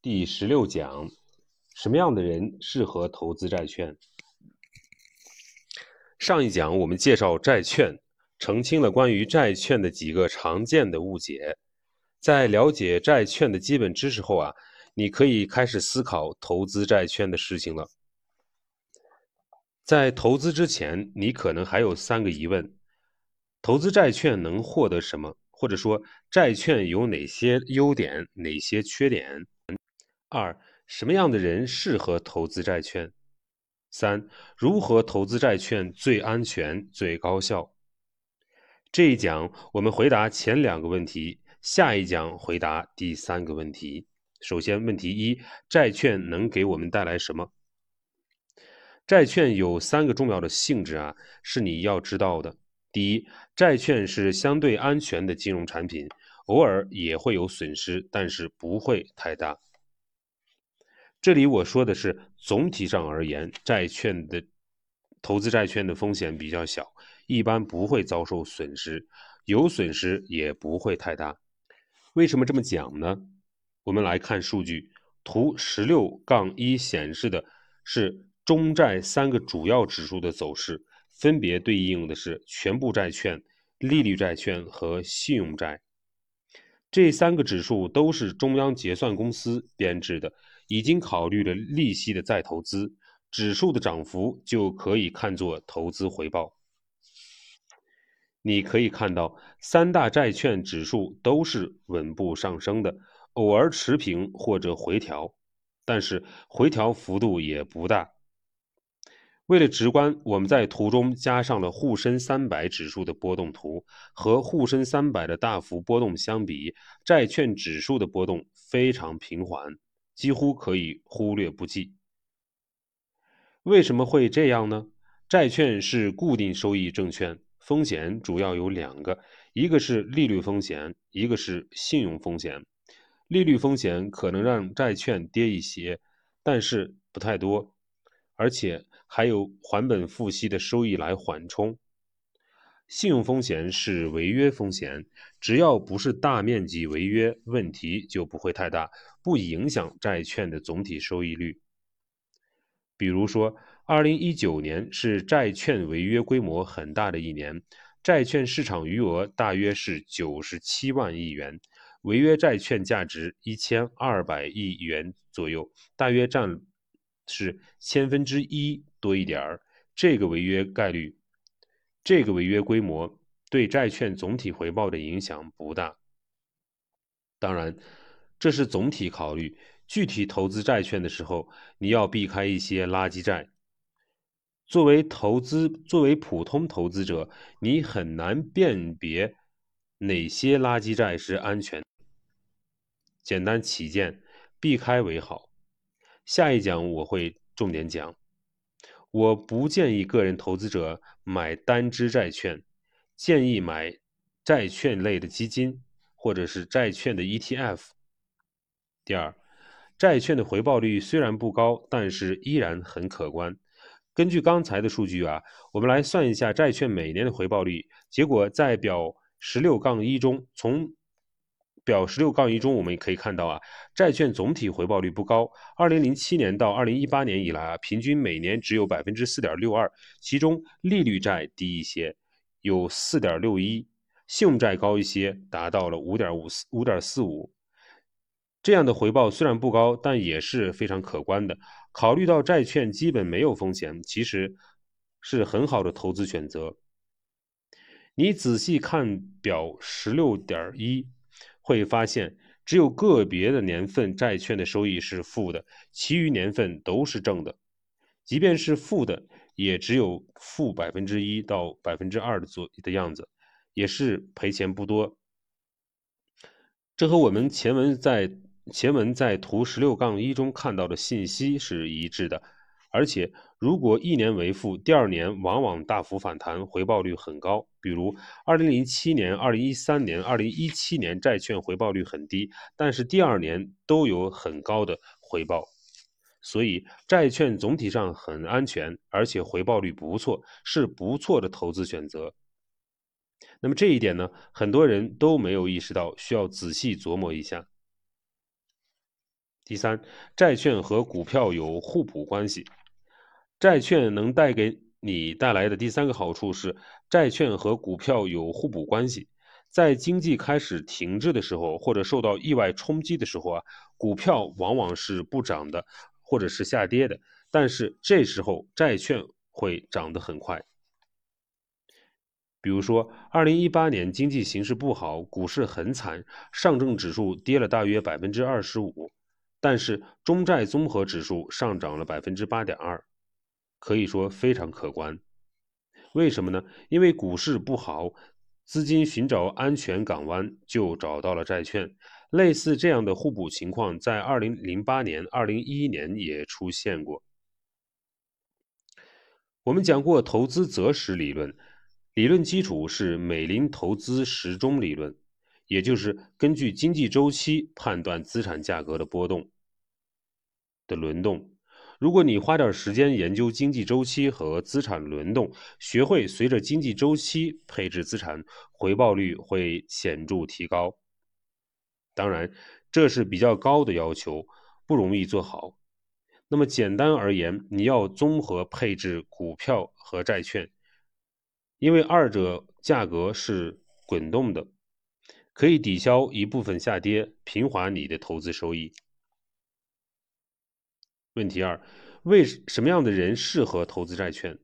第十六讲：什么样的人适合投资债券？上一讲我们介绍债券，澄清了关于债券的几个常见的误解。在了解债券的基本知识后啊，你可以开始思考投资债券的事情了。在投资之前，你可能还有三个疑问：投资债券能获得什么？或者说，债券有哪些优点，哪些缺点？二，什么样的人适合投资债券？三，如何投资债券最安全、最高效？这一讲我们回答前两个问题，下一讲回答第三个问题。首先，问题一：债券能给我们带来什么？债券有三个重要的性质啊，是你要知道的。第一，债券是相对安全的金融产品，偶尔也会有损失，但是不会太大。这里我说的是总体上而言，债券的投资债券的风险比较小，一般不会遭受损失，有损失也不会太大。为什么这么讲呢？我们来看数据，图十六杠一显示的是中债三个主要指数的走势，分别对应的是全部债券、利率债券和信用债。这三个指数都是中央结算公司编制的。已经考虑了利息的再投资，指数的涨幅就可以看作投资回报。你可以看到，三大债券指数都是稳步上升的，偶尔持平或者回调，但是回调幅度也不大。为了直观，我们在图中加上了沪深三百指数的波动图，和沪深三百的大幅波动相比，债券指数的波动非常平缓。几乎可以忽略不计。为什么会这样呢？债券是固定收益证券，风险主要有两个，一个是利率风险，一个是信用风险。利率风险可能让债券跌一些，但是不太多，而且还有还本付息的收益来缓冲。信用风险是违约风险，只要不是大面积违约，问题就不会太大，不影响债券的总体收益率。比如说，二零一九年是债券违约规模很大的一年，债券市场余额大约是九十七万亿元，违约债券价值一千二百亿元左右，大约占是千分之一多一点儿。这个违约概率。这个违约规模对债券总体回报的影响不大。当然，这是总体考虑，具体投资债券的时候，你要避开一些垃圾债。作为投资，作为普通投资者，你很难辨别哪些垃圾债是安全。简单起见，避开为好。下一讲我会重点讲。我不建议个人投资者买单只债券，建议买债券类的基金或者是债券的 ETF。第二，债券的回报率虽然不高，但是依然很可观。根据刚才的数据啊，我们来算一下债券每年的回报率，结果在表十六杠一中从。表十六杠一中，我们也可以看到啊，债券总体回报率不高。二零零七年到二零一八年以来啊，平均每年只有百分之四点六二，其中利率债低一些，有四点六一，信用债高一些，达到了五点五四五点四五。这样的回报虽然不高，但也是非常可观的。考虑到债券基本没有风险，其实是很好的投资选择。你仔细看表十六点一。会发现，只有个别的年份债券的收益是负的，其余年份都是正的。即便是负的，也只有负百分之一到百分之二的左的样子，也是赔钱不多。这和我们前文在前文在图十六杠一中看到的信息是一致的。而且，如果一年为负，第二年往往大幅反弹，回报率很高。比如，二零零七年、二零一三年、二零一七年债券回报率很低，但是第二年都有很高的回报。所以，债券总体上很安全，而且回报率不错，是不错的投资选择。那么这一点呢，很多人都没有意识到，需要仔细琢磨一下。第三，债券和股票有互补关系。债券能带给你带来的第三个好处是，债券和股票有互补关系。在经济开始停滞的时候，或者受到意外冲击的时候啊，股票往往是不涨的，或者是下跌的。但是这时候债券会涨得很快。比如说，二零一八年经济形势不好，股市很惨，上证指数跌了大约百分之二十五，但是中债综合指数上涨了百分之八点二，可以说非常可观。为什么呢？因为股市不好。资金寻找安全港湾，就找到了债券。类似这样的互补情况，在二零零八年、二零一一年也出现过。我们讲过投资择时理论，理论基础是美林投资时钟理论，也就是根据经济周期判断资产价格的波动的轮动。如果你花点时间研究经济周期和资产轮动，学会随着经济周期配置资产，回报率会显著提高。当然，这是比较高的要求，不容易做好。那么简单而言，你要综合配置股票和债券，因为二者价格是滚动的，可以抵消一部分下跌，平滑你的投资收益。问题二：为什么样的人适合投资债券？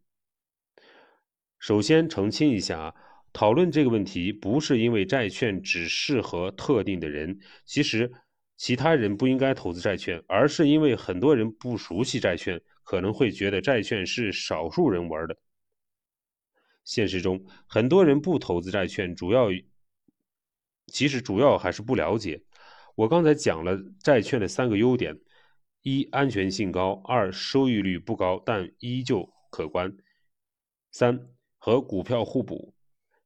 首先澄清一下，讨论这个问题不是因为债券只适合特定的人，其实其他人不应该投资债券，而是因为很多人不熟悉债券，可能会觉得债券是少数人玩的。现实中，很多人不投资债券，主要其实主要还是不了解。我刚才讲了债券的三个优点。一、安全性高；二、收益率不高，但依旧可观；三、和股票互补。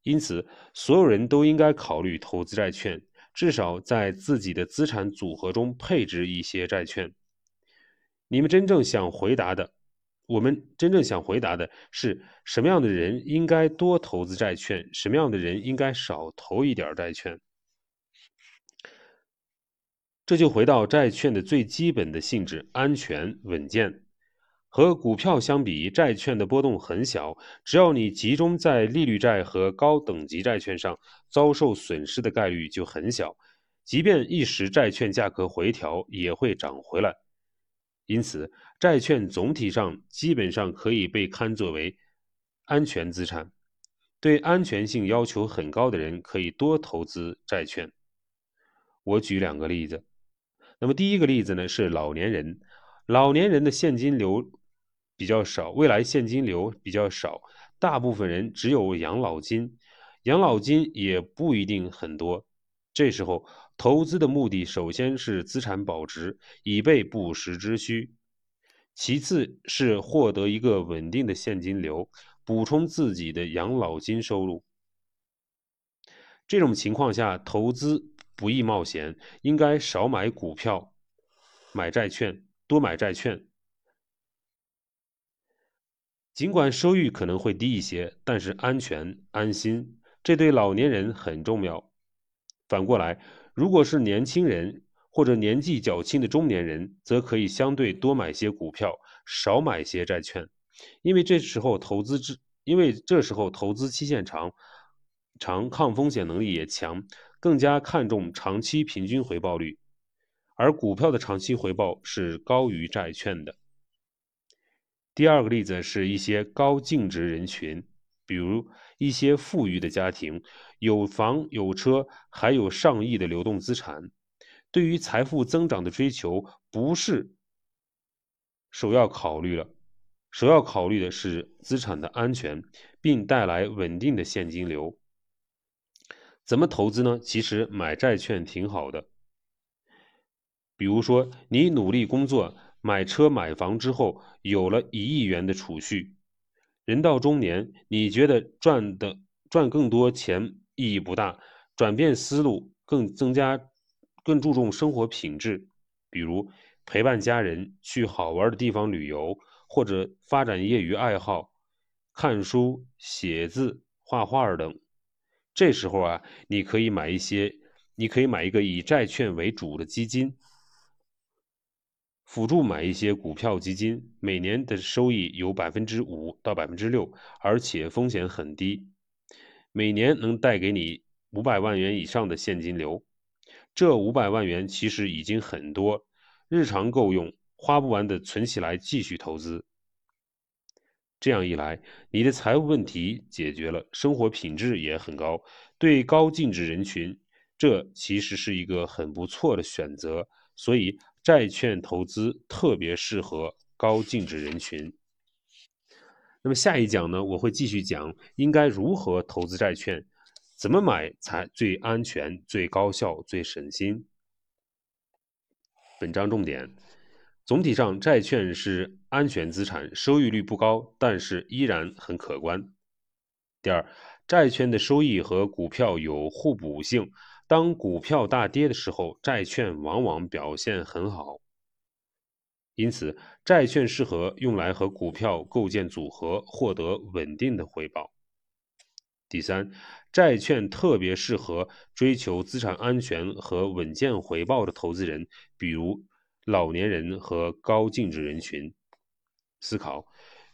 因此，所有人都应该考虑投资债券，至少在自己的资产组合中配置一些债券。你们真正想回答的，我们真正想回答的是：什么样的人应该多投资债券？什么样的人应该少投一点债券？这就回到债券的最基本的性质：安全稳健。和股票相比，债券的波动很小，只要你集中在利率债和高等级债券上，遭受损失的概率就很小。即便一时债券价格回调，也会涨回来。因此，债券总体上基本上可以被看作为安全资产。对安全性要求很高的人可以多投资债券。我举两个例子。那么第一个例子呢是老年人，老年人的现金流比较少，未来现金流比较少，大部分人只有养老金，养老金也不一定很多。这时候投资的目的首先是资产保值，以备不时之需；其次是获得一个稳定的现金流，补充自己的养老金收入。这种情况下，投资。不易冒险，应该少买股票，买债券，多买债券。尽管收益可能会低一些，但是安全安心，这对老年人很重要。反过来，如果是年轻人或者年纪较轻的中年人，则可以相对多买些股票，少买些债券，因为这时候投资之，因为这时候投资期限长，长抗风险能力也强。更加看重长期平均回报率，而股票的长期回报是高于债券的。第二个例子是一些高净值人群，比如一些富裕的家庭，有房有车，还有上亿的流动资产。对于财富增长的追求，不是首要考虑了，首要考虑的是资产的安全，并带来稳定的现金流。怎么投资呢？其实买债券挺好的。比如说，你努力工作，买车买房之后，有了一亿元的储蓄。人到中年，你觉得赚的赚更多钱意义不大，转变思路，更增加，更注重生活品质。比如陪伴家人去好玩的地方旅游，或者发展业余爱好，看书、写字、画画等。这时候啊，你可以买一些，你可以买一个以债券为主的基金，辅助买一些股票基金，每年的收益有百分之五到百分之六，而且风险很低，每年能带给你五百万元以上的现金流。这五百万元其实已经很多，日常够用，花不完的存起来继续投资。这样一来，你的财务问题解决了，生活品质也很高。对高净值人群，这其实是一个很不错的选择。所以。债券投资特别适合高净值人群。那么下一讲呢，我会继续讲应该如何投资债券，怎么买才最安全、最高效、最省心。本章重点：总体上，债券是安全资产，收益率不高，但是依然很可观。第二，债券的收益和股票有互补性。当股票大跌的时候，债券往往表现很好，因此债券适合用来和股票构建组合，获得稳定的回报。第三，债券特别适合追求资产安全和稳健回报的投资人，比如老年人和高净值人群。思考：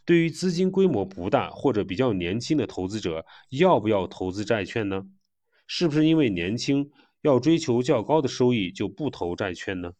对于资金规模不大或者比较年轻的投资者，要不要投资债券呢？是不是因为年轻要追求较高的收益就不投债券呢？